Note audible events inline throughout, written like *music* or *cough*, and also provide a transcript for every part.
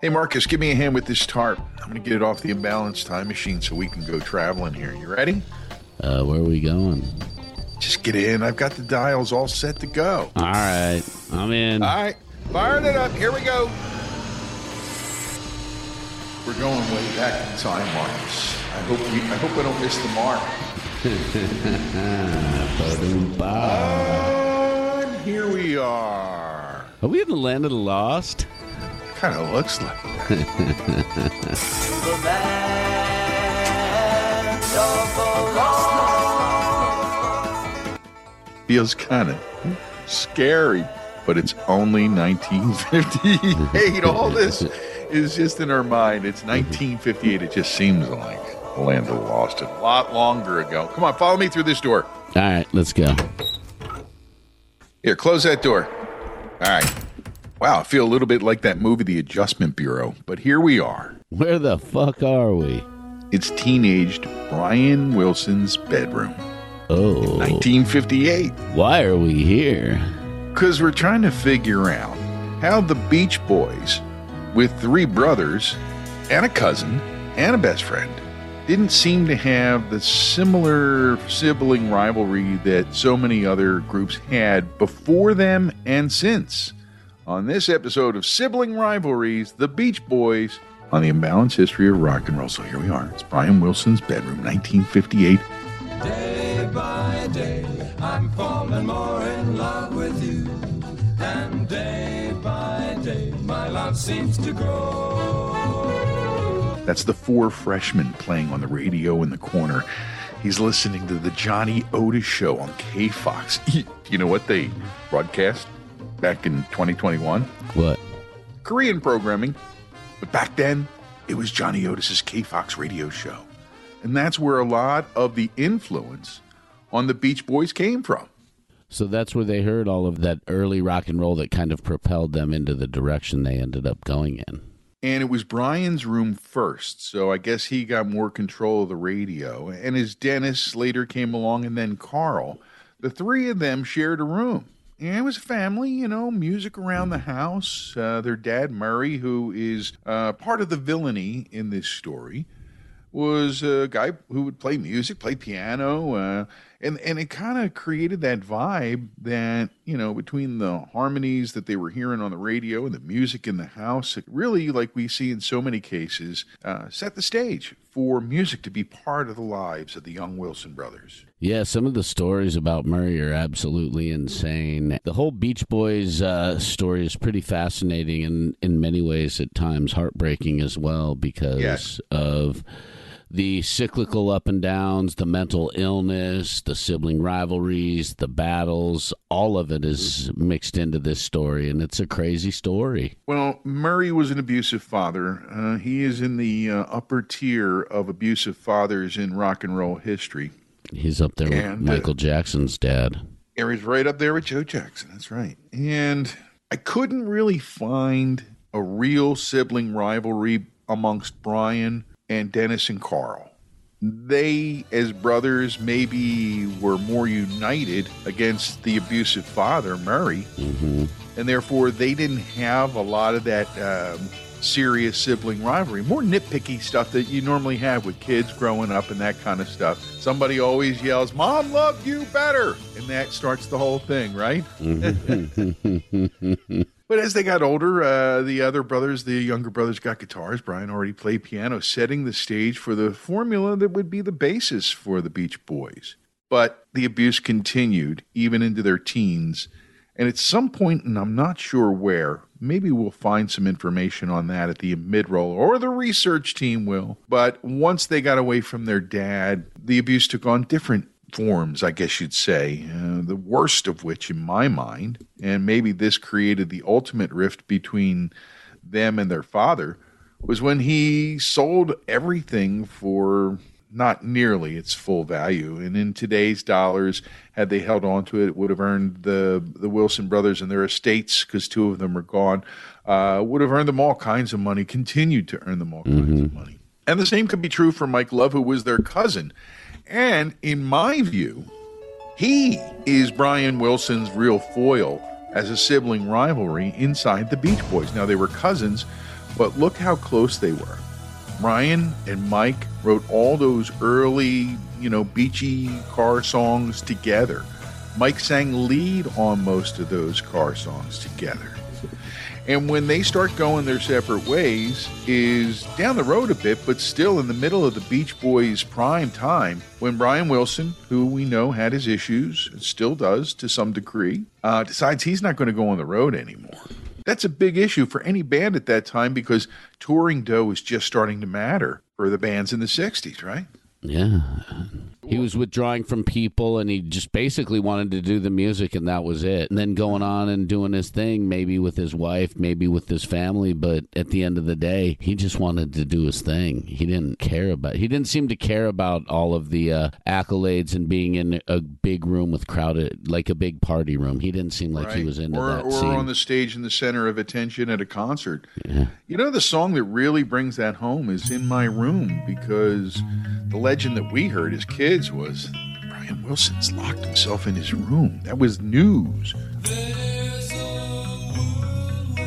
Hey, Marcus, give me a hand with this tarp. I'm going to get it off the imbalance time machine so we can go traveling here. You ready? Uh, where are we going? Just get in. I've got the dials all set to go. All right, I'm in. All right, firing it up. Here we go. We're going way back in time, Marcus. I hope we, I hope I don't miss the mark. *laughs* And here we are. Are we in the land of the lost? Kind of looks like that. Feels kind of scary, but it's only 1958. All this is just in our mind. It's 1958. It just seems like the land of lost a lot longer ago. Come on, follow me through this door. All right, let's go. Here, close that door. All right. Wow, I feel a little bit like that movie, The Adjustment Bureau, but here we are. Where the fuck are we? It's teenaged Brian Wilson's bedroom. Oh, 1958. why are we here? Because we're trying to figure out how the Beach Boys, with three brothers and a cousin and a best friend, didn't seem to have the similar sibling rivalry that so many other groups had before them and since. On this episode of Sibling Rivalries, the Beach Boys on the imbalanced history of rock and roll. So here we are. It's Brian Wilson's bedroom, 1958. Day by day, I'm falling more in love with you. And day by day, my love seems to grow. That's the four freshmen playing on the radio in the corner. He's listening to the Johnny Otis show on K Fox. *laughs* You know what they broadcast back in 2021? What? Korean programming. But back then, it was Johnny Otis's K Fox radio show. And that's where a lot of the influence on the Beach Boys came from. So that's where they heard all of that early rock and roll that kind of propelled them into the direction they ended up going in. And it was Brian's room first, so I guess he got more control of the radio. And as Dennis later came along, and then Carl, the three of them shared a room. It was a family, you know, music around the house. Uh, their dad, Murray, who is uh, part of the villainy in this story, was a guy who would play music, play piano, uh, and and it kind of created that vibe that you know between the harmonies that they were hearing on the radio and the music in the house, it really, like we see in so many cases, uh, set the stage for music to be part of the lives of the young Wilson brothers. Yeah, some of the stories about Murray are absolutely insane. The whole Beach Boys uh, story is pretty fascinating and in many ways at times heartbreaking as well because Yes. of the cyclical up and downs, the mental illness, the sibling rivalries, the battles, all of it is mixed into this story and it's a crazy story. Well, Murray was an abusive father. Uh, he is in the uh, upper tier of abusive fathers in rock and roll history. He's up there with And, uh, Michael Jackson's dad. He's right up there with Joe Jackson. That's right. And I couldn't really find a real sibling rivalry amongst Brian and Dennis and Carl. They, as brothers, maybe were more united against the abusive father, Murray, hmm and therefore they didn't have a lot of that um, serious sibling rivalry, more nitpicky stuff that you normally have with kids growing up and that kind of stuff. Somebody always yells, Mom loved you better. And that starts the whole thing, right? *laughs* But as they got older, uh, the other brothers, the younger brothers, got guitars. Brian already played piano, setting the stage for the formula that would be the basis for the Beach Boys. But the abuse continued even into their teens. And at some point, and I'm not sure where, maybe we'll find some information on that at the mid roll, or the research team will. But once they got away from their dad, the abuse took on different forms, I guess you'd say, uh, the worst of which, in my mind, and maybe this created the ultimate rift between them and their father, was when he sold everything for not nearly its full value. And in today's dollars, had they held on to it, it would have earned the the Wilson brothers and their estates, because two of them are gone, uh, would have earned them all kinds of money, continued to earn them all kinds of money. And the same could be true for Mike Love, who was their cousin. And in my view, he is Brian Wilson's real foil as a sibling rivalry inside the Beach Boys. Now, they were cousins, but look how close they were. Brian and Mike wrote all those early, you know, beachy car songs together. Mike sang lead on most of those car songs together. And when they start going their separate ways is down the road a bit, but still in the middle of the Beach Boys' prime time, when Brian Wilson, who we know had his issues, and still does to some degree, uh, decides he's not going to go on the road anymore. That's a big issue for any band at that time because touring dough is just starting to matter for the bands in the 60s, right? Yeah. He was withdrawing from people and he just basically wanted to do the music and that was it. And then going on and doing his thing, maybe with his wife, maybe with his family, but at the end of the day, he just wanted to do his thing. He didn't care about he didn't seem to care about all of the uh, accolades and being in a big room with crowded like a big party room. He didn't seem like he was into or, that or scene. on the stage in the center of attention at a concert. Yeah. You know, the song that really brings that home is In My Room because the legend that we heard as kids was Brian Wilson's locked himself in his room. That was news. There's a world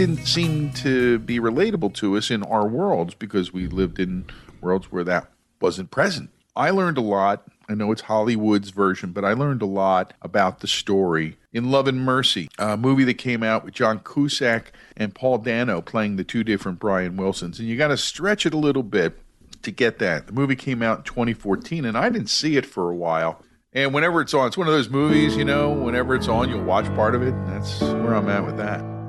didn't seem to be relatable to us in our worlds because we lived in worlds where that wasn't present. I learned a lot. I know it's Hollywood's version, but I learned a lot about the story in Love and Mercy, a movie that came out with John Cusack and Paul Dano playing the two different Brian Wilsons. And you got to stretch it a little bit to get that. The movie came out in 2014, and I didn't see it for a while. And whenever it's on, it's one of those movies, you know, whenever it's on, you'll watch part of it. That's where I'm at with that.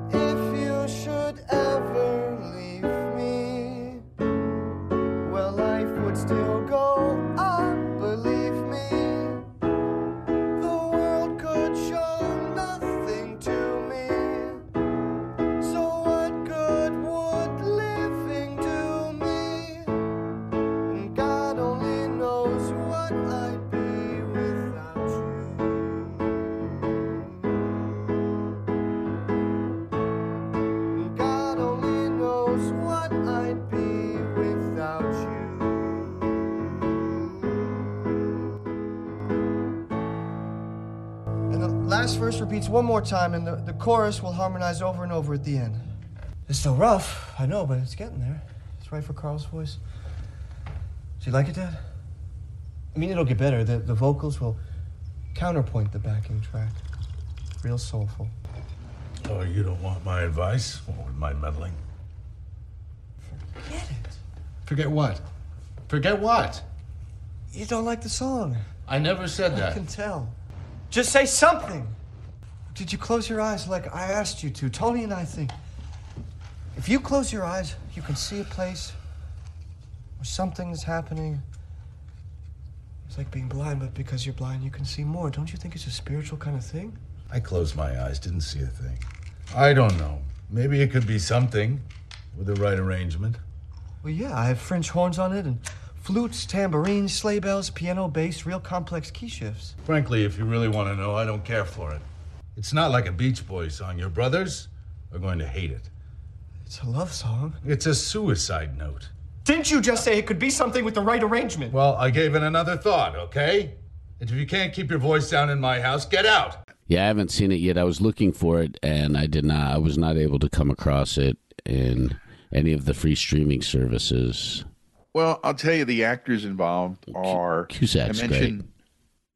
Last verse repeats one more time, and the, the chorus will harmonize over and over at the end. It's still rough, I know, but it's getting there. It's right for Carl's voice. Do you like it, Dad? I mean, it'll get better. The, the vocals will counterpoint the backing track. Real soulful. Oh, you don't want my advice? Or my meddling? Forget it. Forget what? Forget what? You don't like the song. I never said I that. I can tell. Just say something. Did you close your eyes like I asked you to? Tony and I think. If you close your eyes, you can see a place where something is happening. It's like being blind, but because you're blind, you can see more. Don't you think it's a spiritual kind of thing? I closed my eyes, didn't see a thing. I don't know. Maybe it could be something with the right arrangement. Well, yeah, I have French horns on it and Flutes, tambourines, sleigh bells, piano, bass, real complex key shifts. Frankly, if you really want to know, I don't care for it. It's not like a Beach Boys song. Your brothers are going to hate it. It's a love song. It's a suicide note. Didn't you just say it could be something with the right arrangement? Well, I gave it another thought, okay? And if you can't keep your voice down in my house, get out. Yeah, I haven't seen it yet. I was looking for it, and I did not. I was not able to come across it in any of the free streaming services. Well, I'll tell you, the actors involved are. Cusack's I mentioned,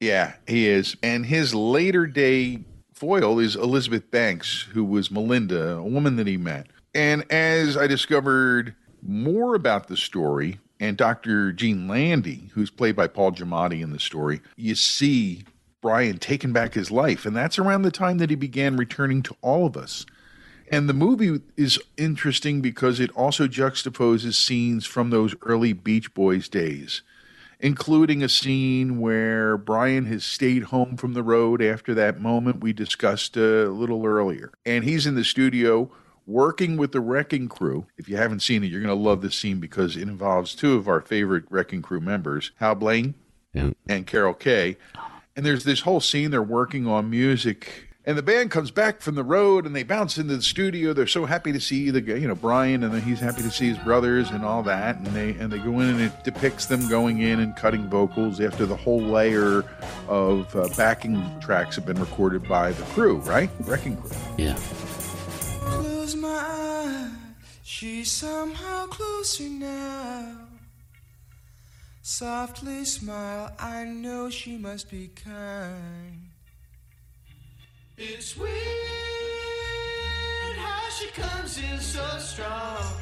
Yeah, he is. And his later day foil is Elizabeth Banks, who was Melinda, a woman that he met. And as I discovered more about the story, and Dr. Gene Landy, who's played by Paul Giamatti in the story, you see Brian taking back his life. And that's around the time that he began returning to all of us. And the movie is interesting because it also juxtaposes scenes from those early Beach Boys days, including a scene where Brian has stayed home from the road after that moment we discussed a little earlier. And he's in the studio working with the Wrecking Crew. If you haven't seen it, you're going to love this scene because it involves two of our favorite Wrecking Crew members, Hal Blaine Yeah. and Carol Kaye. And there's this whole scene they're working on music. And the band comes back from the road and they bounce into the studio. They're so happy to see the you know Brian and then he's happy to see his brothers and all that. And they and they go in and it depicts them going in and cutting vocals after the whole layer of uh, backing tracks have been recorded by the crew, right? Wrecking crew. Yeah. Close my eyes, she's somehow closer now. Softly smile, I know she must be kind. It's weird how she comes in so strong.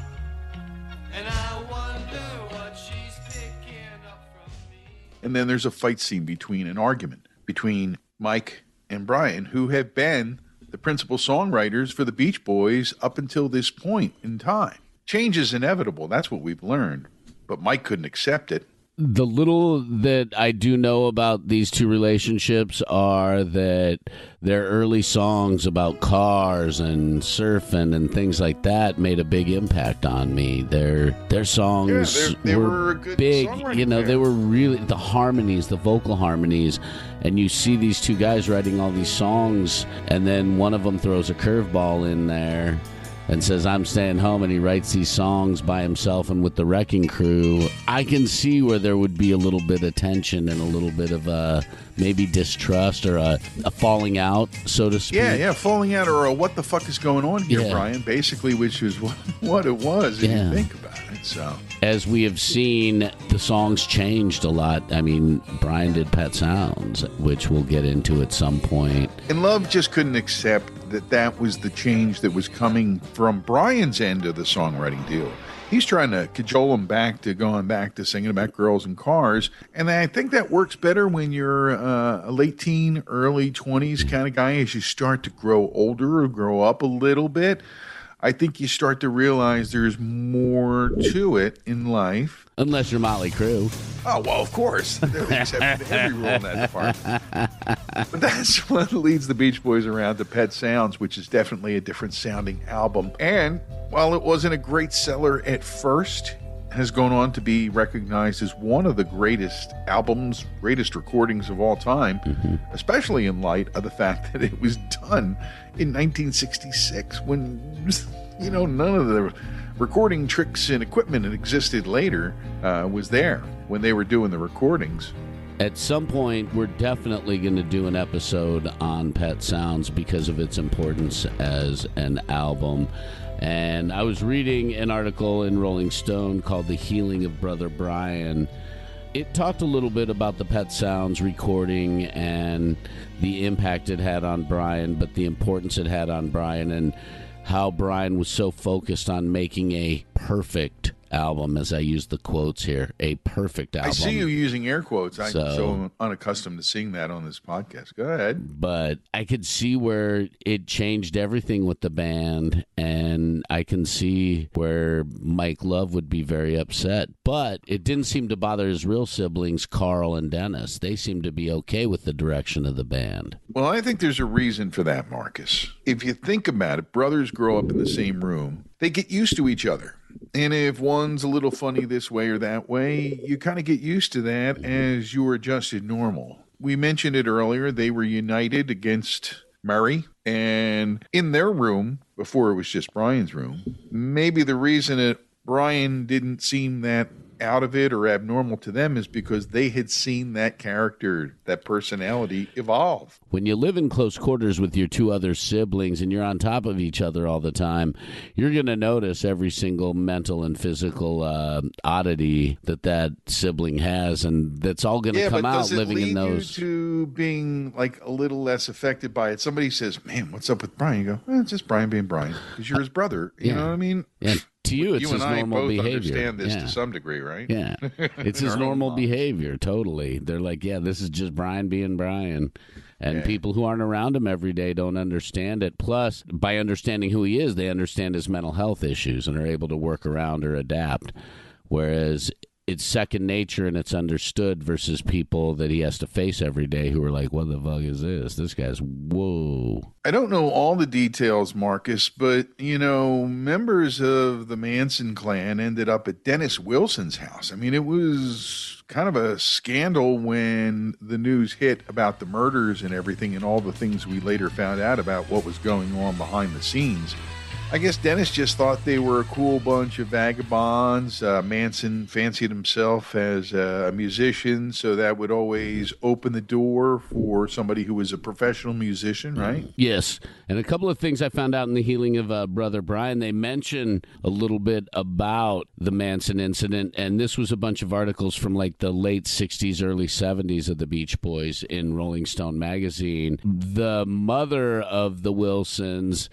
And I wonder what she's picking up from me. And then there's a fight scene between an argument between Mike and Brian, who have been the principal songwriters for the Beach Boys up until this point in time. Change is inevitable. That's what we've learned. But Mike couldn't accept it. The little that I do know about these two relationships are that their early songs about cars and surfing and things like that made a big impact on me. Their their songs Yeah, they- were, were a good big. You know, they were really the harmonies, the vocal harmonies, and you see these two guys writing all these songs, and then one of them throws a curveball in there and says, I'm staying home, and he writes these songs by himself and with the wrecking crew. I can see where there would be a little bit of tension and a little bit of uh, maybe distrust or a, a falling out, so to speak. Yeah, yeah, falling out or a what the fuck is going on here, Yeah. Brian? Basically, which is *laughs* what, what it was if Yeah. you think about it. So As we have seen, the songs changed a lot. I mean, Brian did Pet Sounds, which we'll get into at some point. And Love just couldn't accept that that was the change that was coming from Brian's end of the songwriting deal. He's trying to cajole him back to going back to singing about girls and cars. And I think that works better when you're uh, a late teen, early 20s kind of guy. As you start to grow older or grow up a little bit, I think you start to realize there's more to it in life. Unless you're Motley Crue. Oh well, of course. *laughs* They're every rule in that department. But that's *laughs* what leads the Beach Boys around to Pet Sounds, which is definitely a different sounding album. And while it wasn't a great seller at first, has gone on to be recognized as one of the greatest albums, greatest recordings of all time, mm-hmm. especially in light of the fact *laughs* that it was done in 1966 when, you know, none of the recording tricks and equipment that existed later uh, was there when they were doing the recordings. At some point, we're definitely going to do an episode on Pet Sounds because of its importance as an album. And I was reading an article in Rolling Stone called The Healing of Brother Brian. It talked a little bit about the Pet Sounds recording and the impact it had on Brian, but the importance it had on Brian and how Brian was so focused on making a perfect album, as I use the quotes here, a perfect album. I see you using air quotes. I'm so, So- unaccustomed to seeing that on this podcast. Go ahead. but I could see where it changed everything with the band, and I can see where Mike Love would be very upset. But it didn't seem to bother his real siblings, Carl and Dennis. They seemed to be okay with the direction of the band. Well, I think there's a reason for that, Marcus. If you think about it, brothers grow up in the same room, they get used to each other. And if one's a little funny this way or that way, you kind of get used to that mm-hmm. as you're adjusted normal. We mentioned it earlier. They were united against Murray. And in their room, before it was just Brian's room, maybe the reason that Brian didn't seem that out of it or abnormal to them is because they had seen that character, that personality evolve. When you live in close quarters with your two other siblings and you're on top of each other all the time, you're going to notice every single mental and physical uh, oddity that that sibling has, and that's all going to yeah, come out living in those. to being like a little less affected by it? Somebody says, "Man, what's up with Brian?" You go, eh, "It's just Brian being Brian," because you're his brother. You Yeah. know what I mean? yeah, to you, it's you his normal behavior. understand this yeah. to some degree, right? Yeah, *laughs* it's his normal behavior. Totally, they're like, yeah, this is just Brian being Brian, and Yeah. people who aren't around him every day don't understand it. Plus, by understanding who he is, they understand his mental health issues and are able to work around or adapt. Whereas it's second nature and it's understood versus people that he has to face every day who are like, what the fuck is this? This guy's whoa. I don't know all the details, Marcus, but you know, members of the Manson clan ended up at Dennis Wilson's house. I mean, it was kind of a scandal when the news hit about the murders and everything, and all the things we later found out about what was going on behind the scenes. I guess Dennis just thought they were a cool bunch of vagabonds. Uh, Manson fancied himself as a musician, so that would always open the door for somebody who was a professional musician, right? Yes, and a couple of things I found out in the healing of uh, Brother Brian. They mention a little bit about the Manson incident, and this was a bunch of articles from like the late '60s, early '70s of the Beach Boys in Rolling Stone magazine. The mother of the Wilsons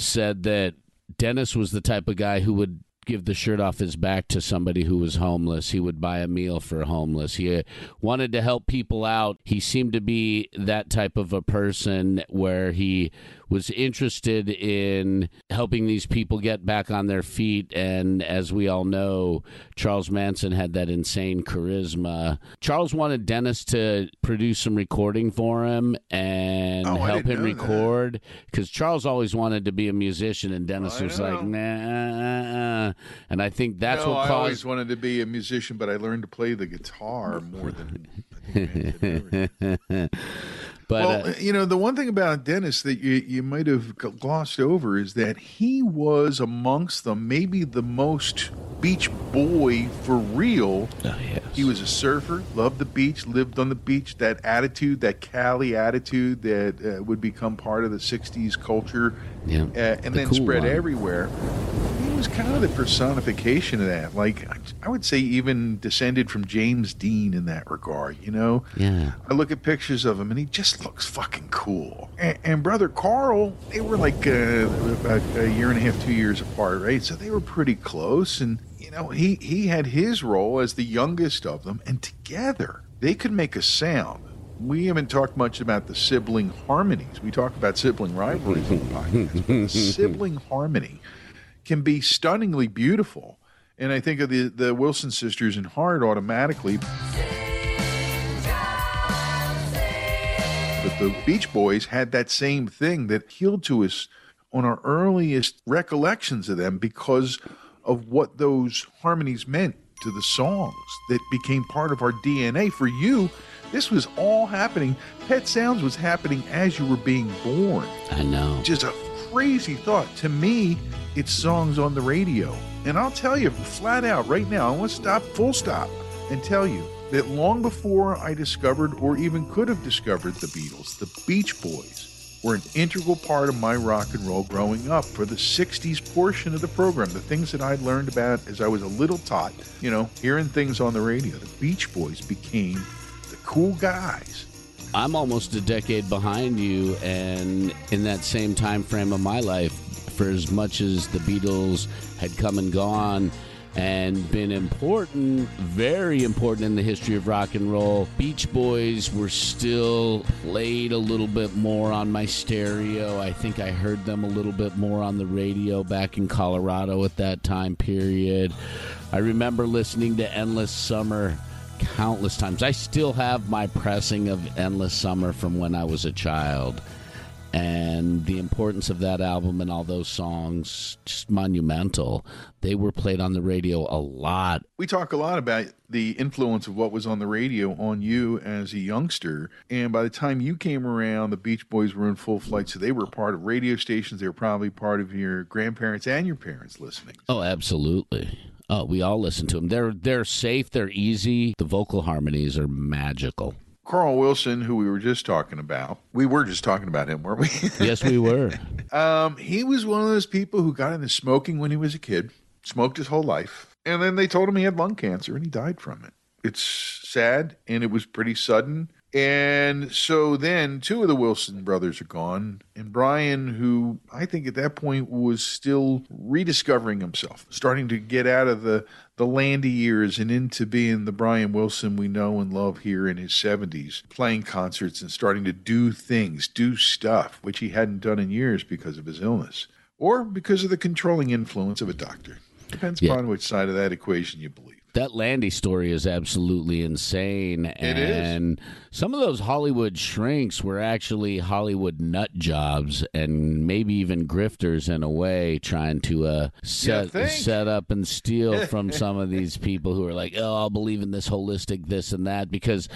said that Dennis was the type of guy who would give the shirt off his back to somebody who was homeless. He would buy a meal for homeless. He uh, wanted to help people out. He seemed to be that type of a person where he was interested in helping these people get back on their feet. And as we all know, Charles Manson had that insane charisma. Charles wanted Dennis to produce some recording for him and Oh, help him record because Charles always wanted to be a musician, and Dennis I was like, know. nah. And I think that's no, what I always wanted to be a musician, but I learned to play the guitar more than. *laughs* I think Manson ever- But well, uh, you know, the one thing about Dennis that you, you might have glossed over is that he was amongst them, maybe the most beach boy for real. oh, yes. He was a surfer, loved the beach, lived on the beach. That attitude, that Cali attitude that uh, would become part of the 60s culture Yeah, uh, and the then cool spread one. everywhere. Was kind of the personification of that. Like, I- I would say, even descended from James Dean in that regard, you know? yeah. I look at pictures of him and he just looks fucking cool. And, and brother Carl, they were like uh, about a year and a half, two years apart, right? So they were pretty close. And you know, he he had his role as the youngest of them, and together they could make a sound. We haven't talked much about the sibling harmonies. We talk about sibling rivalries on the podcast, but the sibling harmony can be stunningly beautiful. And I think of the the Wilson sisters in Heart automatically. But the Beach Boys had that same thing that appealed to us on our earliest recollections of them because of what those harmonies meant to the songs that became part of our DNA. For you, this was all happening. Pet Sounds was happening as you were being born. I know. Just a crazy thought. To me, it's songs on the radio. And I'll tell you flat out right now, I want to stop, full stop, and tell you that long before I discovered or even could have discovered the Beatles, the Beach Boys were an integral part of my rock and roll growing up for the 60s portion of the program. The things that I'd learned about as I was a little tot, you know, hearing things on the radio. The Beach Boys became the cool guys. I'm almost a decade behind you, and in that same time frame of my life, for as much as the Beatles had come and gone and been important, very important in the history of rock and roll, Beach Boys were still played a little bit more on my stereo. I think I heard them a little bit more on the radio back in Colorado at that time period. I remember listening to Endless Summer countless times. I still have my pressing of Endless Summer from when I was a child. And the importance of that album and all those songs just monumental. They were played on the radio a lot. We talk a lot about the influence of what was on the radio on you as a youngster. And by the time you came around, the Beach Boys were in full flight. So they were part of radio stations. They were probably part of your grandparents and your parents listening. Oh, absolutely. Oh, we all listen to them. They're they're safe. They're easy. The vocal harmonies are magical. Carl Wilson, who we were just talking about, we were just talking about him, weren't we? *laughs* yes, we were. *laughs* Um, he was one of those people who got into smoking when he was a kid, smoked his whole life, and then they told him he had lung cancer and he died from it. It's sad and it was pretty sudden. And so then two of the Wilson brothers are gone. And Brian, who I think at that point was still rediscovering himself, starting to get out of the, the Landy years and into being the Brian Wilson we know and love here in his 70s, playing concerts and starting to do things, do stuff, which he hadn't done in years because of his illness or because of the controlling influence of a doctor. Depends Yeah. upon which side of that equation you believe. That Landy story is absolutely insane. It is. and some of those Hollywood shrinks were actually Hollywood nut jobs and maybe even grifters in a way, trying to uh, set set up and steal *laughs* from some of these people who are like, oh, I'll believe in this holistic this and that because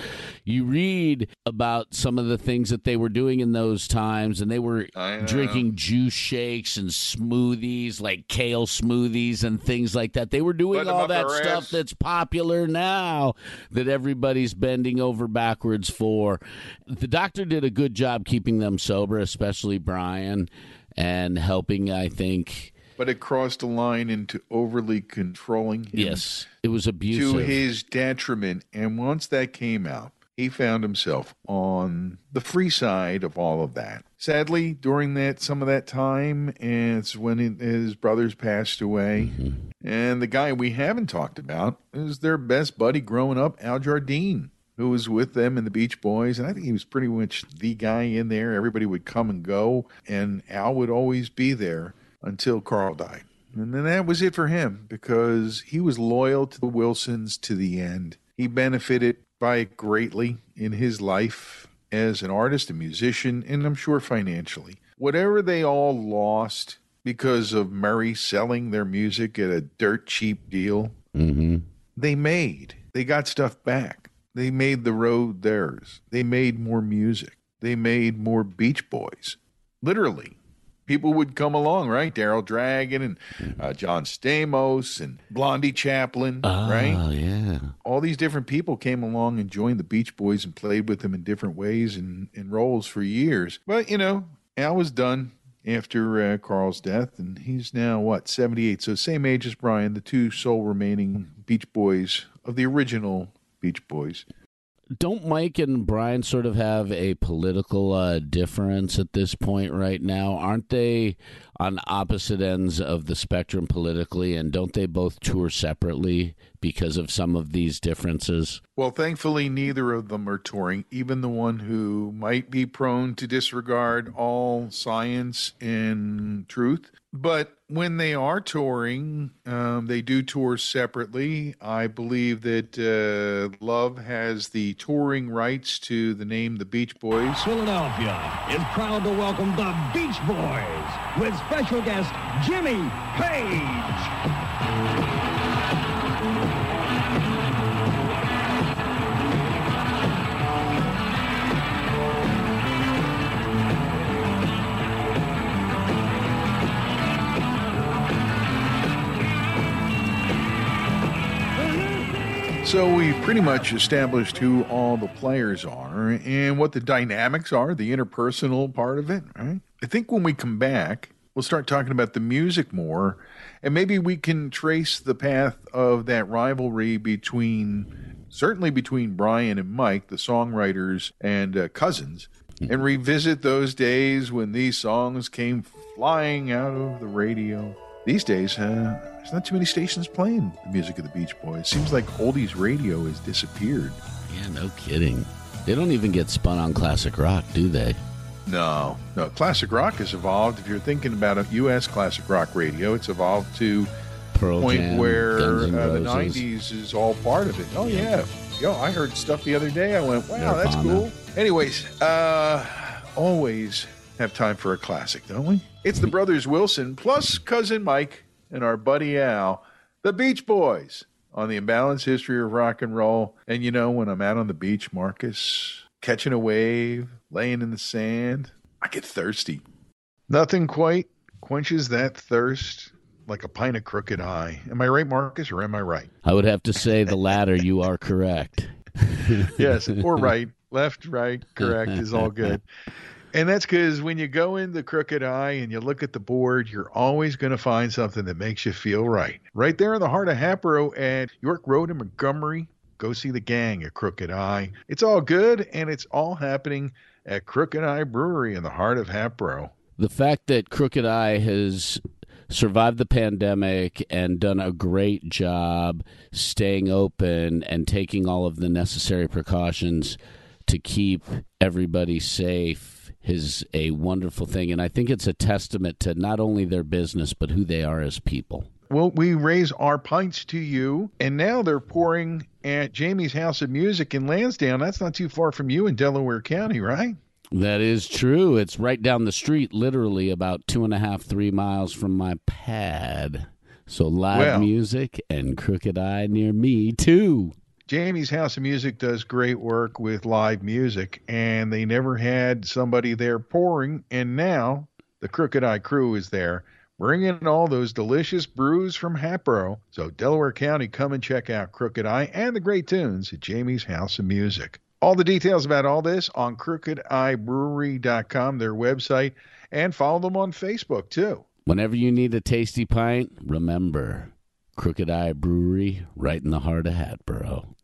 you read about some of the things that they were doing in those times, and they were drinking juice shakes and smoothies like kale smoothies and things like that. They were doing Put all that stuff ass. That's popular now that everybody's bending over backwards for. The doctor did a good job keeping them sober, especially Brian, and helping, I think. But it crossed a line into overly controlling him Yes, it was abusive. to his detriment. And once that came out, he found himself on the free side of all of that. Sadly, during that some of that time, it's when his brothers passed away. Mm-hmm. And the guy we haven't talked about is their best buddy growing up, Al Jardine, who was with them in the Beach Boys. And I think he was pretty much the guy in there. Everybody would come and go, and Al would always be there until Carl died. And then that was it for him because he was loyal to the Wilsons to the end. He benefited by it greatly in his life as an artist, a musician, and I'm sure financially. Whatever they all lost because of Murray selling their music at a dirt cheap deal, hmm they made. They got stuff back. They made the road theirs. They made more music. They made more Beach Boys. Literally. People would come along, right? Daryl Dragon and uh, John Stamos and Blondie Chaplin, right? Oh, yeah. all these different people came along and joined the Beach Boys and played with them in different ways and, and roles for years. But, you know, Al was done after uh, Carl's death, and he's now, what, 78? So, same age as Brian, the two sole remaining Beach Boys of the original Beach Boys. Don't Mike and Brian sort of have a political uh, difference at this point right now? Aren't they on opposite ends of the spectrum politically? And don't they both tour separately because of some of these differences? Well, thankfully, neither of them are touring, even the one who might be prone to disregard all science and truth. But when they are touring, um, they do tour separately. I believe that uh, Love has the touring rights to the name The Beach Boys. Philadelphia is proud to welcome the Beach Boys with special guest Jimmy Page. So we've pretty much established who all the players are and what the dynamics are, the interpersonal part of it, right? I think when we come back, we'll start talking about the music more, and maybe we can trace the path of that rivalry between, certainly between Brian and Mike, the songwriters and uh, cousins, and revisit those days when these songs came flying out of the radio. These days, uh, there's not too many stations playing the music of the Beach Boys. It Seems like oldies radio has disappeared. Yeah, no kidding. They don't even get spun on classic rock, do they? No, no. Classic rock has evolved. If you're thinking about a U.S. classic rock radio, it's evolved to Pearl point Jam, where uh, the '90s is all part of it. Oh yeah, yo, I heard stuff the other day. I went, wow, that's cool. Anyways, uh, always have time for a classic, don't we? It's the Brothers Wilson plus cousin Mike and our buddy Al, the Beach Boys, on the imbalanced history of rock and roll. And you know, when I'm out on the beach, Marcus, catching a wave, laying in the sand, I get thirsty. Nothing quite quenches that thirst like a pint of crooked eye. Am I right, Marcus, or am I right? I would have to say the latter. You are correct. *laughs* yes, or right, left, right, correct is all good. *laughs* And that's because when you go in the crooked eye and you look at the board, you're always going to find something that makes you feel right. Right there in the heart of Hatboro at York Road in Montgomery, go see the gang at Crooked Eye. It's all good, and it's all happening at Crooked Eye Brewery in the heart of Hatboro. The fact that Crooked Eye has survived the pandemic and done a great job staying open and taking all of the necessary precautions to keep everybody safe is a wonderful thing. And I think it's a testament to not only their business, but who they are as people. Well, we raise our pints to you, and now they're pouring at Jamie's House of Music in Lansdowne. That's not too far from you in Delaware County, right? That is true. It's right down the street, literally about two and a half, three miles from my pad. So live well, music and Crooked Eye near me, too. Jamie's House of Music does great work with live music, and they never had somebody there pouring, and now the Crooked Eye crew is there, bringing all those delicious brews from Hatboro. So Delaware County, come and check out Crooked Eye and the great tunes at Jamie's House of Music. All the details about all this on crookedeyebrewery.com, their website, and follow them on Facebook too. Whenever you need a tasty pint, remember Crooked Eye Brewery, right in the heart of Hatboro.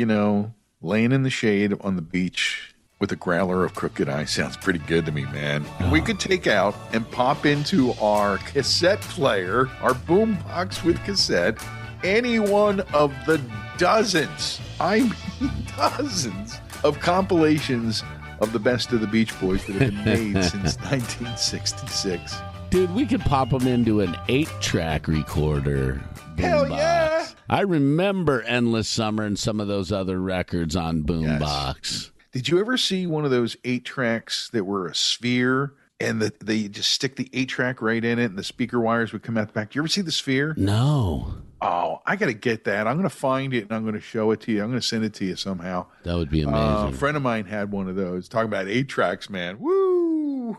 You know, laying in the shade on the beach with a growler of crooked eye sounds pretty good to me, man. Oh. We could take out and pop into our cassette player, our boombox with cassette, any one of the dozens, I mean *laughs* dozens, of compilations of the best of the Beach Boys that have been made *laughs* since 1966. Dude, we could pop them into an eight track recorder. Hell box. yeah! I remember Endless Summer and some of those other records on Boombox. Yes. Did you ever see one of those eight tracks that were a sphere and the, they just stick the eight track right in it and the speaker wires would come out the back? Do you ever see the sphere? No. Oh, I got to get that. I'm going to find it and I'm going to show it to you. I'm going to send it to you somehow. That would be uh, amazing. Uh, a friend of mine had one of those. Talking about eight tracks, man. Woo!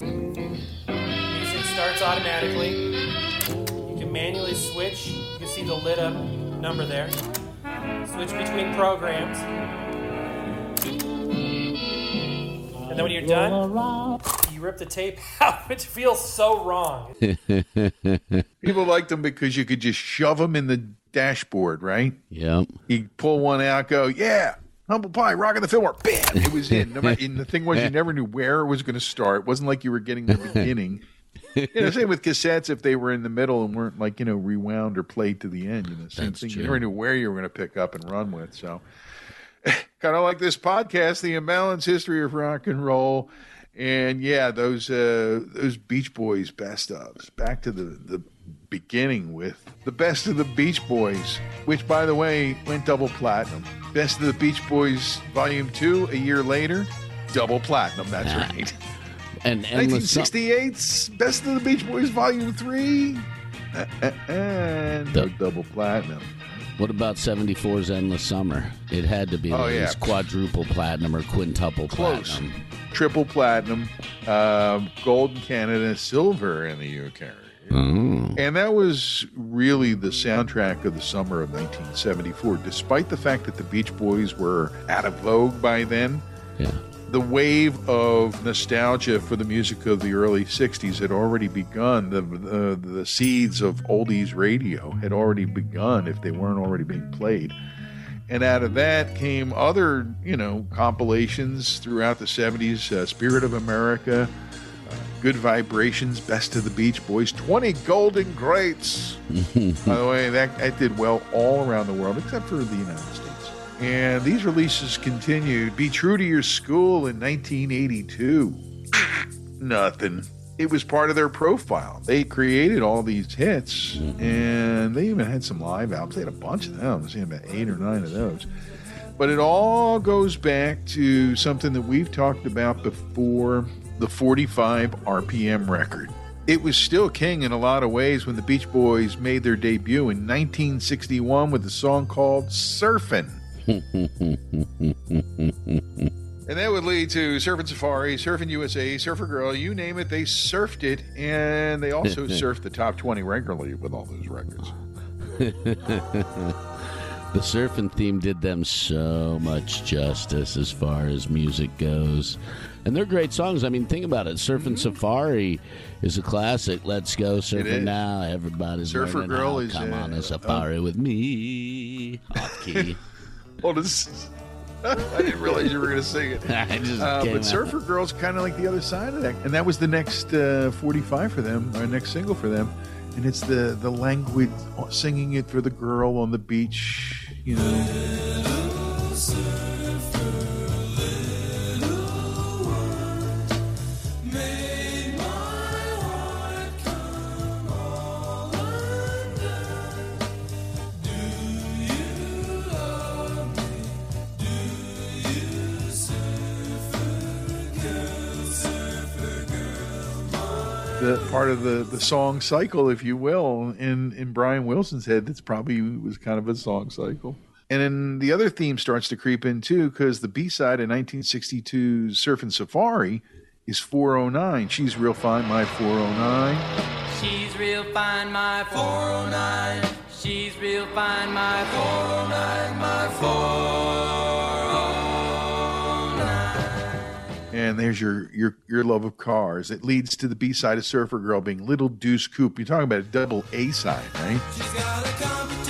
It starts automatically. You manually switch. You can see the lit up number there. Switch between programs. And then when you're done, you rip the tape *laughs* out, which feels so wrong. *laughs* People liked them because you could just shove them in the dashboard, right? Yep. You pull one out, go, yeah, Humble Pie, Rockin' the Fillmore. Bam! It was in. No matter, and the thing was, you *laughs* never knew where it was going to start. It wasn't like you were getting the beginning. You know, same with cassettes. If they were in the middle and weren't like you know rewound or played to the end, you know, same That's thing. true. You never knew where you were going to pick up and run with. So, *laughs* kind of like this podcast, the imbalanced history of rock and roll, and yeah, those uh, those Beach Boys best ofs. Back to the the beginning with the best of the Beach Boys, which by the way went double platinum. Best of the Beach Boys Volume Two a year later, double platinum. That's right. And endless. Sum- 1968's Best of the Beach Boys Volume 3. Uh, uh, uh, The- double platinum. What about 74's Endless Summer? It had to be Oh, yeah. quadruple platinum or quintuple Close. platinum. Triple platinum, um, gold in Canada, silver in the UK. Oh. And that was really the soundtrack of the summer of 1974. Despite the fact that the Beach Boys were out of vogue by then, Yeah. The wave of nostalgia for the music of the early 60s had already begun. The, the, the seeds of oldies radio had already begun if they weren't already being played. And out of that came other, you know, compilations throughout the 70s uh, Spirit of America, uh, Good Vibrations, Best of the Beach Boys, 20 Golden Greats. *laughs* By the way, that, that did well all around the world except for the United States. And these releases continued. Be True to Your School in 1982. Nothing. It was part of their profile. They created all these hits, mm-hmm. and they even had some live albums. They had a bunch of them. I about eight or nine of those. But it all goes back to something that we've talked about before the 45 RPM record. It was still king in a lot of ways when the Beach Boys made their debut in 1961 with a song called Surfin'. And that would lead to Surfing Safari, Surfing USA, Surfer Girl, you name it, they surfed it. And they also *laughs* surfed the top 20 regularly with all those records. *laughs* The surfing theme did them so much justice as far as music goes. And they're great songs. I mean, think about it. Surfing Safari is a classic. Let's go surfing now. Everybody's Surfer Girl how. is, Come uh, on a safari with me. Off *laughs* Well. *laughs* I didn't realize you were going to sing it. *laughs* I just Uh, but out. Surfer Girl's kind of like the other side of that. And that was the next uh, 45 for them, our next single for them. And it's the, the languid singing it for the girl on the beach, you know. The part of the, the song cycle, if you will, in, in Brian Wilson's head, that's probably was kind of a song cycle. And then the other theme starts to creep in too, because the B side of 1962's Surfing Safari is 409. She's real fine, my 409. She's real fine, my 409. She's real fine, my 409, my 409. And there's your, your your love of cars. It leads to the B side of Surfer Girl being Little Deuce Coupe. You're talking about a double A side, right?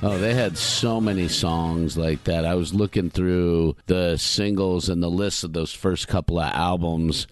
Oh, they had so many songs like that. I was looking through the singles and the list of those first couple of albums,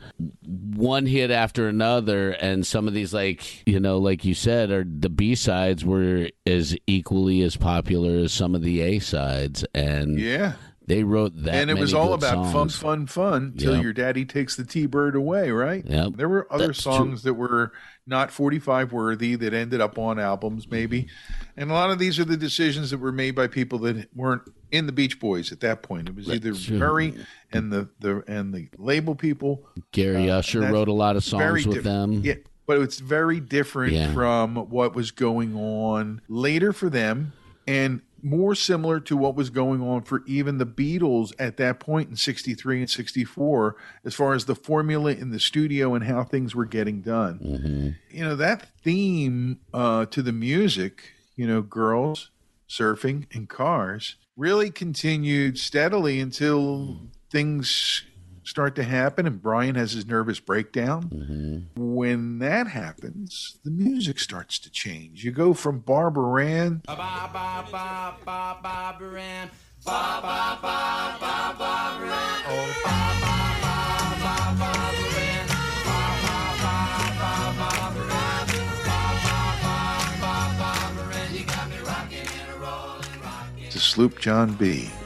one hit after another, and some of these, like you know, like you said, are the B sides were as equally as popular as some of the A sides, and Yeah. they wrote that. and it was all about fun, songs. fun, fun till Yep. your daddy takes the T-bird away, right? Yep. There were other That's true. songs that were not 45 worthy that ended up on albums, maybe. And a lot of these are the decisions that were made by people that weren't in the Beach Boys at that point. It was either. Murray and the, the and the label people. Gary Uh, Usher wrote a lot of songs with them. Yeah, but it's very different Yeah. from what was going on later for them. And more similar to what was going on for even the Beatles at that point in 63 and 64, as far as the formula in the studio and how things were getting done. You know, that theme uh, to the music, you know, girls, surfing, and cars really continued steadily until things start to happen and Brian has his nervous breakdown. When that happens, the music starts to change. You go from Barbara Ann To ba John ba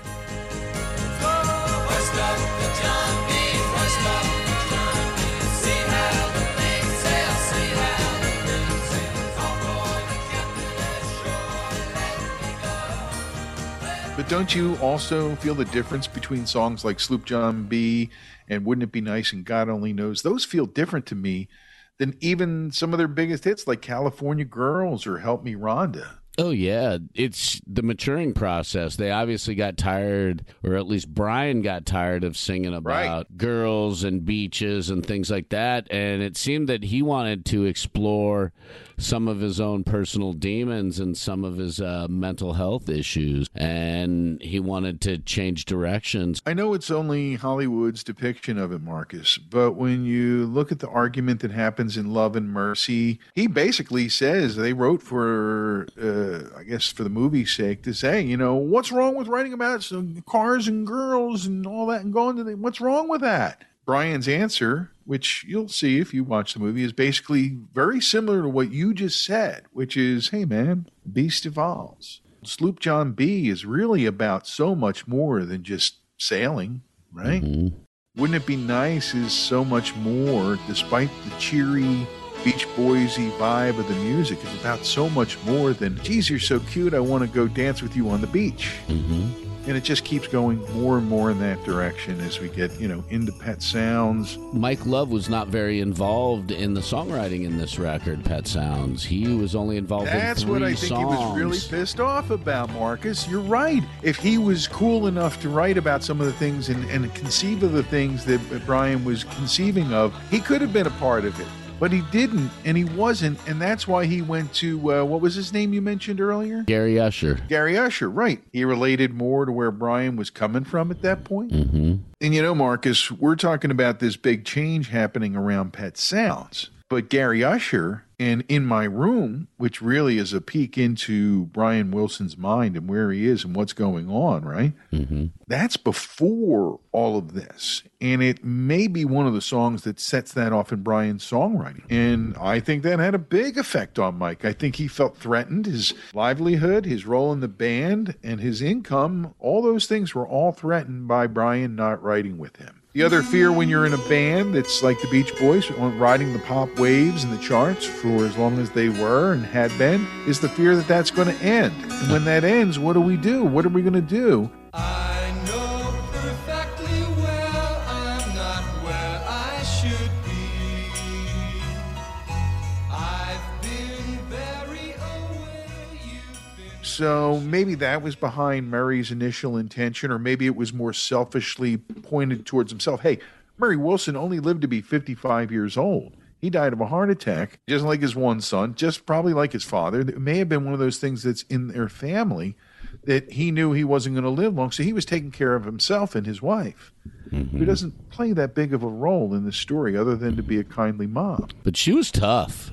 But don't you also feel the difference between songs like Sloop John B and Wouldn't It Be Nice and God Only Knows? Those feel different to me than even some of their biggest hits like California Girls or Help Me Rhonda. Oh yeah, it's the maturing process. They obviously got tired, or at least Brian got tired of singing about girls and beaches and things like that. And it seemed that he wanted to explore some of his own personal demons and some of his uh, mental health issues, and he wanted to change directions. I know it's only Hollywood's depiction of it, Marcus, but when you look at the argument that happens in Love and Mercy, he basically says they wrote for, uh, I guess, for the movie's sake to say, you know, what's wrong with writing about some cars and girls and all that and going to the, what's wrong with that? Brian's answer, which you'll see if you watch the movie, is basically very similar to what you just said, which is, hey man, beast evolves. Sloop John B is really about so much more than just sailing, right? Mm-hmm. Wouldn't it be nice is so much more, despite the cheery Beach Boysy vibe of the music, is about so much more than, geez, you're so cute, I want to go dance with you on the beach. Mm-hmm. And it just keeps going more and more in that direction as we get, you know, into Pet Sounds. Mike Love was not very involved in the songwriting in this record, Pet Sounds. He was only involved That's in what I think songs. he was really pissed off about, Marcus. You're right. If he was cool enough to write about some of the things and, and conceive of the things that Brian was conceiving of, he could have been a part of it. But he didn't, and he wasn't, and that's why he went to uh, what was his name you mentioned earlier? Gary Usher. Gary Usher, right. He related more to where Brian was coming from at that point. Mm-hmm. And you know, Marcus, we're talking about this big change happening around Pet Sounds. But Gary Usher and In My Room, which really is a peek into Brian Wilson's mind and where he is and what's going on, right? Mm-hmm. That's before all of this. And it may be one of the songs that sets that off in Brian's songwriting. And I think that had a big effect on Mike. I think he felt threatened. His livelihood, his role in the band, and his income, all those things were all threatened by Brian not writing with him. The other fear when you're in a band that's like the Beach Boys, riding the pop waves and the charts for as long as they were and had been, is the fear that that's going to end. And when that ends, what do we do? What are we going to do? I So maybe that was behind Murray's initial intention, or maybe it was more selfishly pointed towards himself. Hey, Murray Wilson only lived to be 55 years old. He died of a heart attack, just like his one son, just probably like his father. It may have been one of those things that's in their family that he knew he wasn't going to live long. So he was taking care of himself and his wife, mm-hmm. who doesn't play that big of a role in the story other than to be a kindly mom. But she was tough.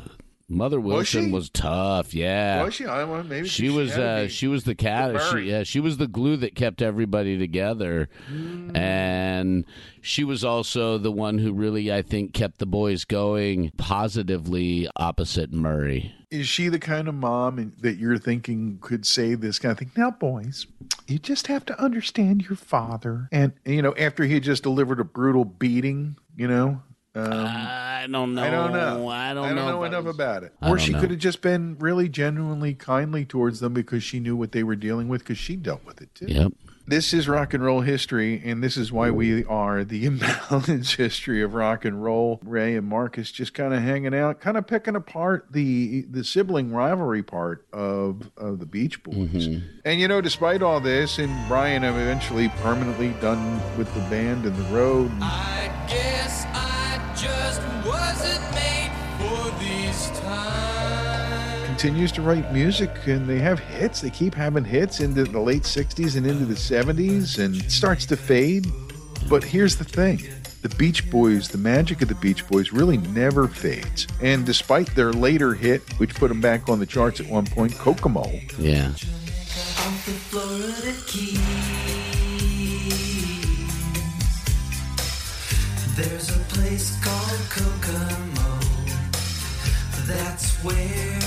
Mother Was Wilson she? was tough. Yeah. Was she? I know, maybe she was had uh, she was the cat she, yeah she was the glue that kept everybody together Mm. and she was also the one who really i think kept the boys going positively opposite murray is she the kind of mom that you're thinking could say this kind of thing? Now, boys, you just have to understand your father. And, you know, after he had just delivered a brutal beating, you know, um, i don't know I don't know. i don't, I don't know, know enough about it. I Or she know. could have just been really genuinely kindly towards them because she knew what they were dealing with because she dealt with it too. yep This is rock and roll history, and this is why we are the *laughs* imbalanced history of rock and roll. Ray and Marcus just kind of hanging out, kind of picking apart the the sibling rivalry part of of the Beach Boys. And you know, despite all this, and Brian eventually permanently done with the band and the road. I continues to write music and they have hits. They keep having hits into the late 60s and into the 70s and it starts to fade. But here's the thing the Beach Boys, the magic of the Beach Boys really never fades. And despite their later hit, which put them back on the charts at one point, Kokomo, Yeah. Off the Florida Keys. There's a place called Kokomo. That's where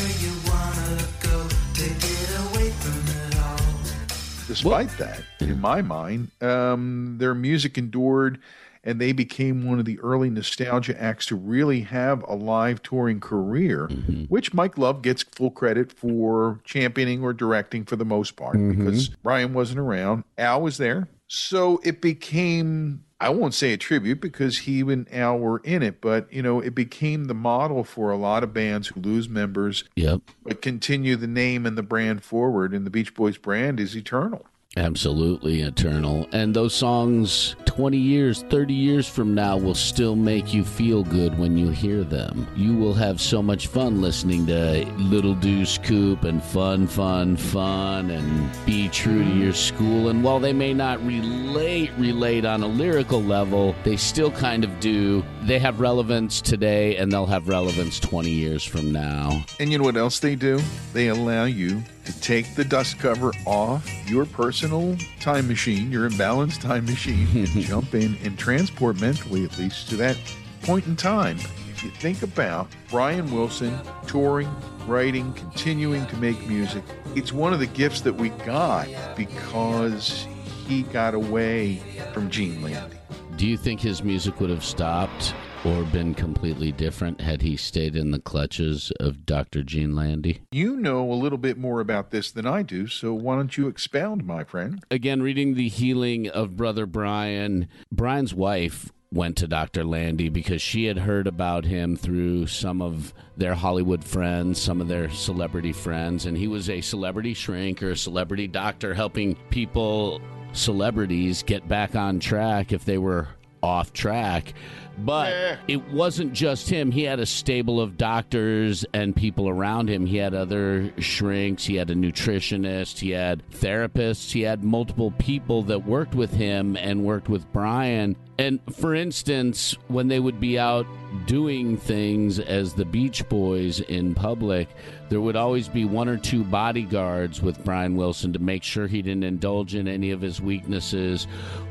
despite that, in my mind, um, their music endured and they became one of the early nostalgia acts to really have a live touring career, which Mike Love gets full credit for championing or directing for the most part because Brian wasn't around. Al was there. So it became, I won't say a tribute because he and Al were in it, but you know, it became the model for a lot of bands who lose members Yep. but continue the name and the brand forward. And the Beach Boys brand is eternal. Absolutely eternal. And those songs 20 years, 30 years from now will still make you feel good when you hear them. You will have so much fun listening to Little Deuce Coupe and Fun, Fun, Fun and Be True to Your School. And while they may not relate, relate on a lyrical level, they still kind of do. They have relevance today and they'll have relevance 20 years from now. And you know what else they do? They allow you to take the dust cover off your personal time machine, your imbalanced time machine, and *laughs* jump in and transport mentally, at least, to that point in time. If you think about Brian Wilson touring, writing, continuing to make music, it's one of the gifts that we got because he got away from Gene Landy. Do you think his music would have stopped or been completely different had he stayed in the clutches of Dr. Gene Landy? You know a little bit more about this than I do, so why don't you expound, my friend? Again, reading The Healing of Brother Brian, Brian's wife went to Dr. Landy because she had heard about him through some of their Hollywood friends, some of their celebrity friends, and he was a celebrity shrink or a celebrity doctor helping people, celebrities, get back on track if they were off track. But it wasn't just him. He had a stable of doctors and people around him. He had other shrinks. He had a nutritionist. He had therapists. He had multiple people that worked with him and worked with Brian. And for instance, when they would be out doing things as the Beach Boys in public, there would always be one or two bodyguards with Brian Wilson to make sure he didn't indulge in any of his weaknesses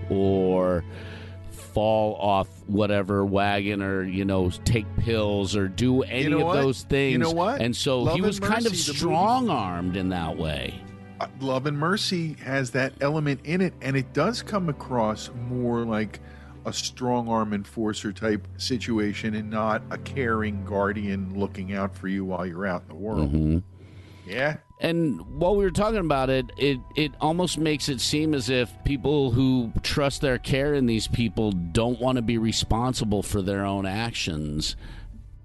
or fall off whatever wagon or you know take pills or do any know of what? those things You know what? and so Love he was kind of Mercy, the movie- strong armed in that way Uh, Love and Mercy has that element in it, and it does come across more like a strong arm enforcer type situation and not a caring guardian looking out for you while you're out in the world. Mhm. Yeah. And while we were talking about it, it it almost makes it seem as if people who trust their care in these people don't want to be responsible for their own actions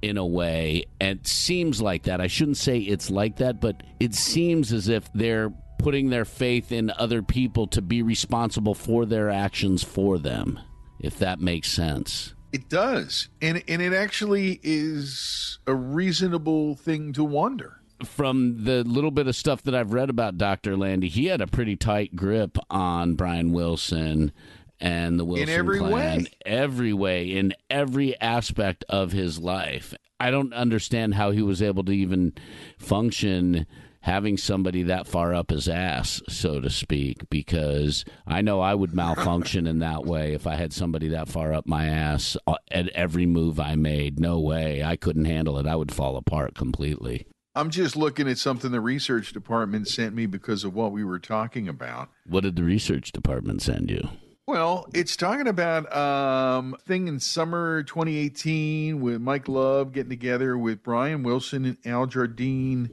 in a way. And it seems like that. I shouldn't say it's like that, but it seems as if they're putting their faith in other people to be responsible for their actions for them, if that makes sense. It does. And and it actually is a reasonable thing to wonder. From the little bit of stuff that I've read about Dr. Landy, he had a pretty tight grip on Brian Wilson and the Wilson every clan. way. Every way, in every aspect of his life. I don't understand how he was able to even function having somebody that far up his ass, so to speak, because I know I would malfunction in that way if I had somebody that far up my ass at every move I made. No way. I couldn't handle it. I would fall apart completely. I'm just looking at something the research department sent me because of what we were talking about. What did the research department send you? Well, it's talking about um thing in summer 2018 with Mike Love getting together with Brian Wilson and Al Jardine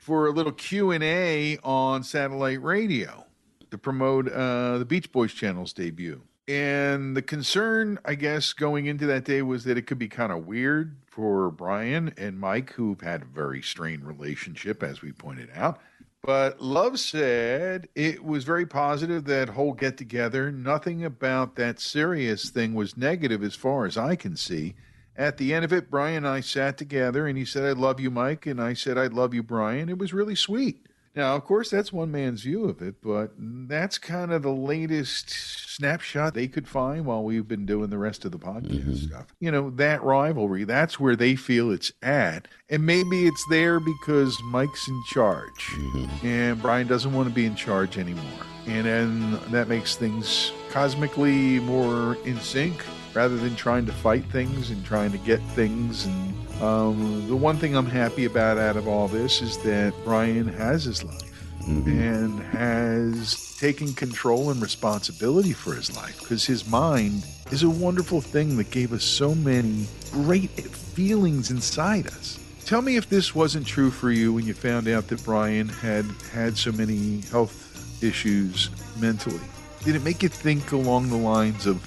for a little Q&A on satellite radio. to promote uh, the Beach Boys channel's debut. And the concern, I guess, going into that day was that it could be kind of weird for Brian and Mike, who've had a very strained relationship, as we pointed out. But Love said it was very positive that whole get together. Nothing about that serious thing was negative as far as I can see. At the end of it, Brian and I sat together and he said, I love you, Mike. And I said, I love you, Brian. It was really sweet. Now, of course, that's one man's view of it, but that's kind of the latest snapshot they could find while we've been doing the rest of the podcast mm-hmm. stuff. You know, that rivalry, that's where they feel it's at. And maybe it's there because Mike's in charge mm-hmm. and Brian doesn't want to be in charge anymore. And then that makes things cosmically more in sync rather than trying to fight things and trying to get things. And um, the one thing I'm happy about out of all this is that Brian has his life and has taken control and responsibility for his life because his mind is a wonderful thing that gave us so many great feelings inside us. Tell me if this wasn't true for you when you found out that Brian had had so many health issues mentally. Did it make you think along the lines of,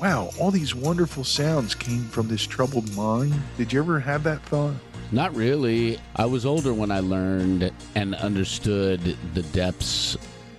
wow, all these wonderful sounds came from this troubled mind? Did you ever have that thought? Not really. I was older when I learned and understood the depths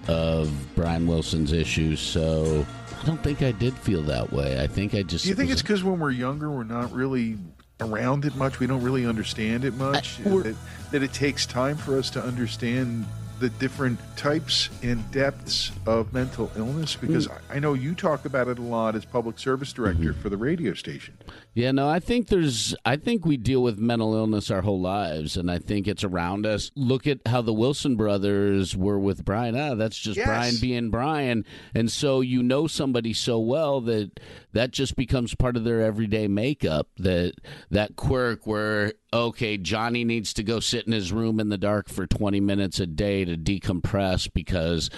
of Brian Wilson's issues, so I don't think I did feel that way. I think I just. Do you think it's because when we're younger, we're not really around it much? We don't really understand it much? that, that it takes time for us to understand the different types and depths of mental illness? Because mm. I I know you talk about it a lot as public service director mm-hmm. for the radio station. Yeah, no, I think there's, I think we deal with mental illness our whole lives, and I think it's around us. Look at how the Wilson brothers were with Brian. Ah, that's just Yes. Brian being Brian. And so you know somebody so well that that just becomes part of their everyday makeup. That, that quirk where, okay, Johnny needs to go sit in his room in the dark for 20 minutes a day to decompress because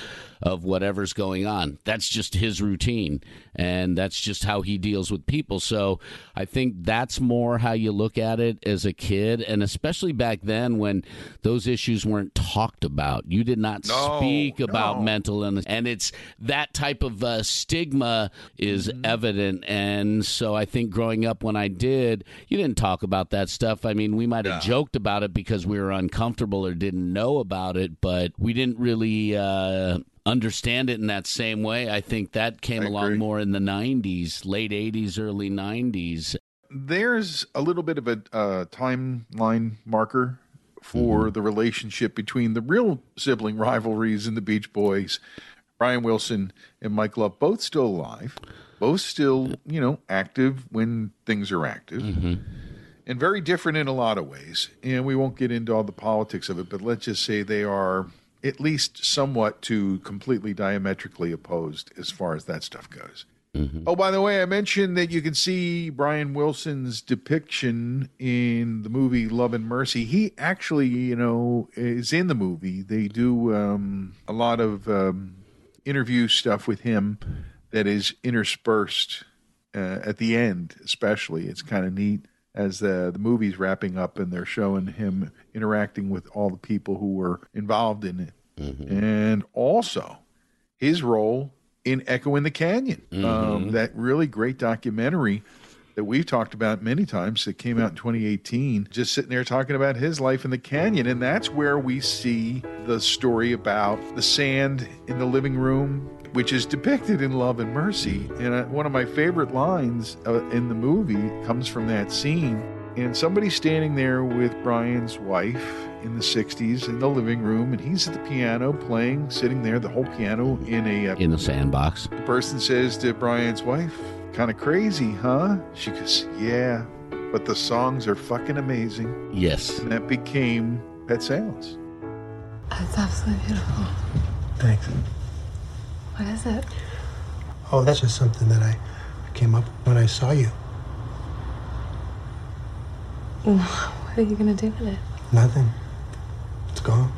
of whatever's going on. That's just his routine, and that's just how he deals with people. So I think that's more how you look at it as a kid, and especially back then when those issues weren't talked about. You did not No, speak about no. mental illness, and it's that type of uh, stigma is Mm-hmm. evident. And so I think growing up when I did, you didn't talk about that stuff. I mean, we might have joked about it because we were uncomfortable or didn't know about it, but we didn't really. Uh, understand it in that same way. I think that came I along agree. more in the 90s, late 80s, early 90s. There's a little bit of a uh, timeline marker for the relationship between the real sibling rivalries in the Beach Boys. Brian Wilson and Mike Love both still alive, both still, you know, active when things are active, and very different in a lot of ways. And we won't get into all the politics of it, but let's just say they are at least somewhat to completely diametrically opposed as far as that stuff goes. Oh, by the way, I mentioned that you can see Brian Wilson's depiction in the movie Love and Mercy. He actually, you know, is in the movie. They do um, a lot of um, interview stuff with him that is interspersed uh, at the end, especially. It's kind of neat as the the movie's wrapping up and they're showing him interacting with all the people who were involved in it, mm-hmm. and also his role in Echo in the Canyon. Mm-hmm. Um, that really great documentary that we've talked about many times that came out in 2018. Just sitting there talking about his life in the canyon. And that's where we see the story about the sand in the living room. Which is depicted in Love and Mercy. And uh, one of my favorite lines uh, in the movie comes from that scene. And somebody's standing there with Brian's wife in the 60s in the living room, and he's at the piano playing, sitting there, the whole piano in a. Uh, In the sandbox. the person says to Brian's wife, kind of crazy, huh? She goes, yeah, but the songs are fucking amazing. Yes. And that became Pet Sounds. That's absolutely beautiful. Thanks. What is it? Oh, that's just something that I came up when I saw you. What are you gonna do with it? Nothing. It's gone.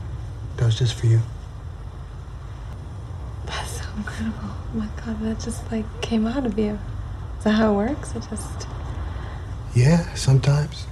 That was just for you. That's so incredible. Oh my god, that just like came out of you. Is that how it works? It just Yeah, sometimes.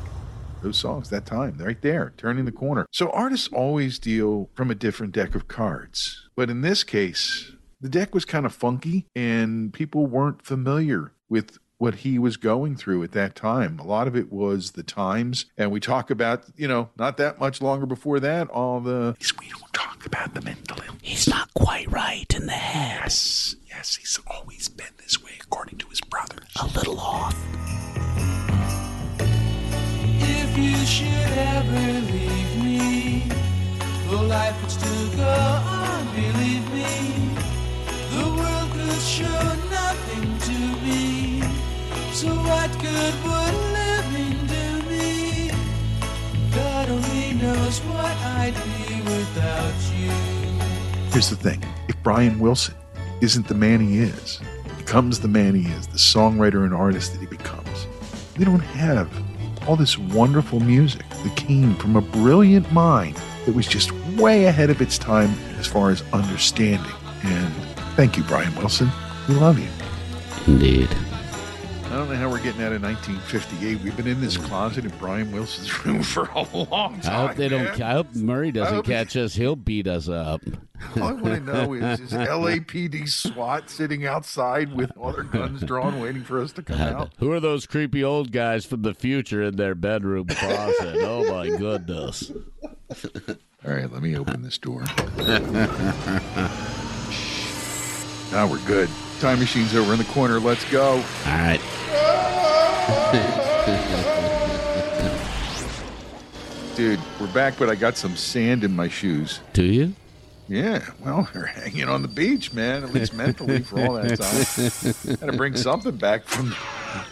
those songs, that time, right there, turning the corner. So artists always deal from a different deck of cards. But in this case, the deck was kind of funky and people weren't familiar with what he was going through at that time. A lot of it was the times. And we talk about, you know, not that much longer before that, all the. We don't talk about the mental illness. He's not quite right in the head. Yes, yes, he's always been this way, according to his brothers. A little off. If you should ever leave me, the life would still go on, believe me. The world could show nothing to me. So what good would living do me? God only knows what I'd be without you. Here's the thing if Brian Wilson isn't the man he is, becomes the man he is, the songwriter and artist that he becomes, we don't have all this wonderful music that came from a brilliant mind that was just way ahead of its time as far as understanding. And thank you, Brian Wilson. We love you. Indeed. I don't know how we're getting out of 1958. We've been in this mm. closet in Brian Wilson's *laughs* room for a long time. I hope they don't. I hope Murray doesn't hope- catch us. He'll beat us up. All I want to *laughs* know is is LAPD SWAT sitting outside with all their guns drawn, waiting for us to come out? Who are those creepy old guys from the future in their bedroom closet? oh my goodness! All right, let me open this door. *laughs* now we're good. Time machine's over in the corner. Let's go. All right. *laughs* Dude, we're back, but I got some sand in my shoes. Do you? Yeah, well, *laughs* we're hanging on the beach, man, at least mentally for all that time. *laughs* Got to bring something back from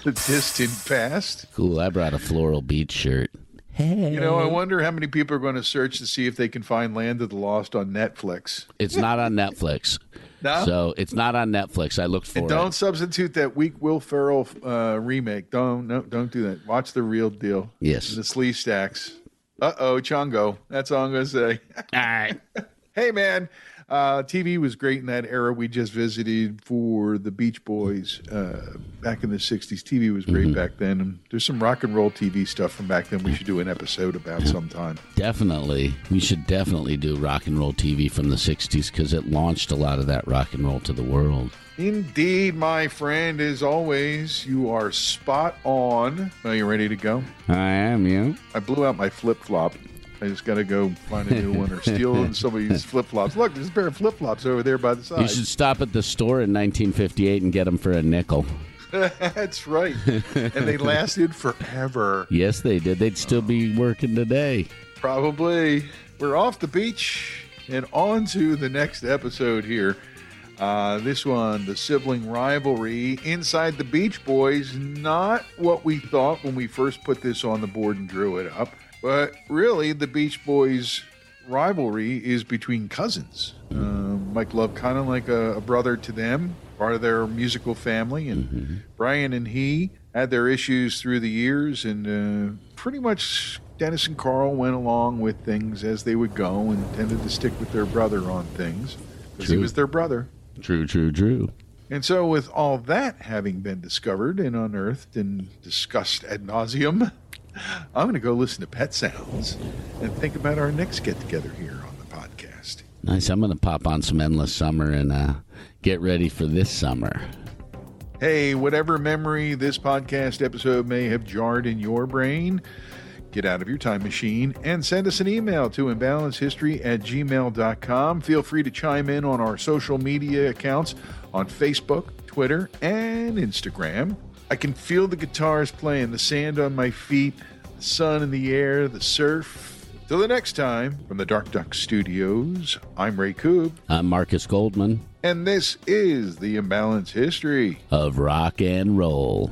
the distant past. Cool. I brought a floral beach shirt. You know, I wonder how many people are going to search to see if they can find Land of the Lost on Netflix. It's not on Netflix. *laughs* No? So it's not on Netflix. I looked for And it. don't substitute that weak Will Ferrell uh, remake. Don't no, don't do that. Watch the real deal. Yes. The Sleestaks. Uh oh, Chongo. That's all I'm gonna say. All right. *laughs* hey man, uh, TV was great in that era. We just visited for the Beach Boys uh, back in the '60s. TV was great Mm-hmm. back then, and there's some rock and roll TV stuff from back then. We should do an episode about sometime. Definitely. We should definitely do rock and roll TV from the 60s because it launched a lot of that rock and roll to the world. Indeed, my friend. As always, you are spot on. Are you ready to go? I am, you. I blew out my flip flop. I just got to go find a new one or steal *laughs* somebody's flip flops. Look, there's a pair of flip flops over there by the side. You should stop at the store in 1958 and get them for a nickel. *laughs* That's right. and they lasted forever. *laughs* Yes, they did. They'd still be working today. Probably. We're off the beach and on to the next episode here. Uh, this one, the sibling rivalry inside the Beach Boys, not what we thought when we first put this on the board and drew it up, but really the Beach Boys rivalry is between cousins. Uh, Mike Love, kind of like a, a brother to them, part of their musical family, and Brian and he had their issues through the years, and uh, pretty much Dennis and Carl went along with things as they would go and tended to stick with their brother on things because he was their brother. True, true, true. And so, with all that having been discovered and unearthed and discussed ad nauseum, I'm going to go listen to Pet Sounds and think about our next get together here on the podcast. Nice. I'm going to pop on some Endless Summer and uh, get ready for this summer. Hey, whatever memory this podcast episode may have jarred in your brain, get out of your time machine and send us an email to imbalancehistory at gmail.com. Feel free to chime in on our social media accounts on Facebook, Twitter, and Instagram. I can feel the guitars playing, the sand on my feet, the sun in the air, the surf. Till the next time, from the Dark Duck Studios, I'm Ray Coob, I'm Marcus Goldman and this is the Imbalance History. of Rock and Roll.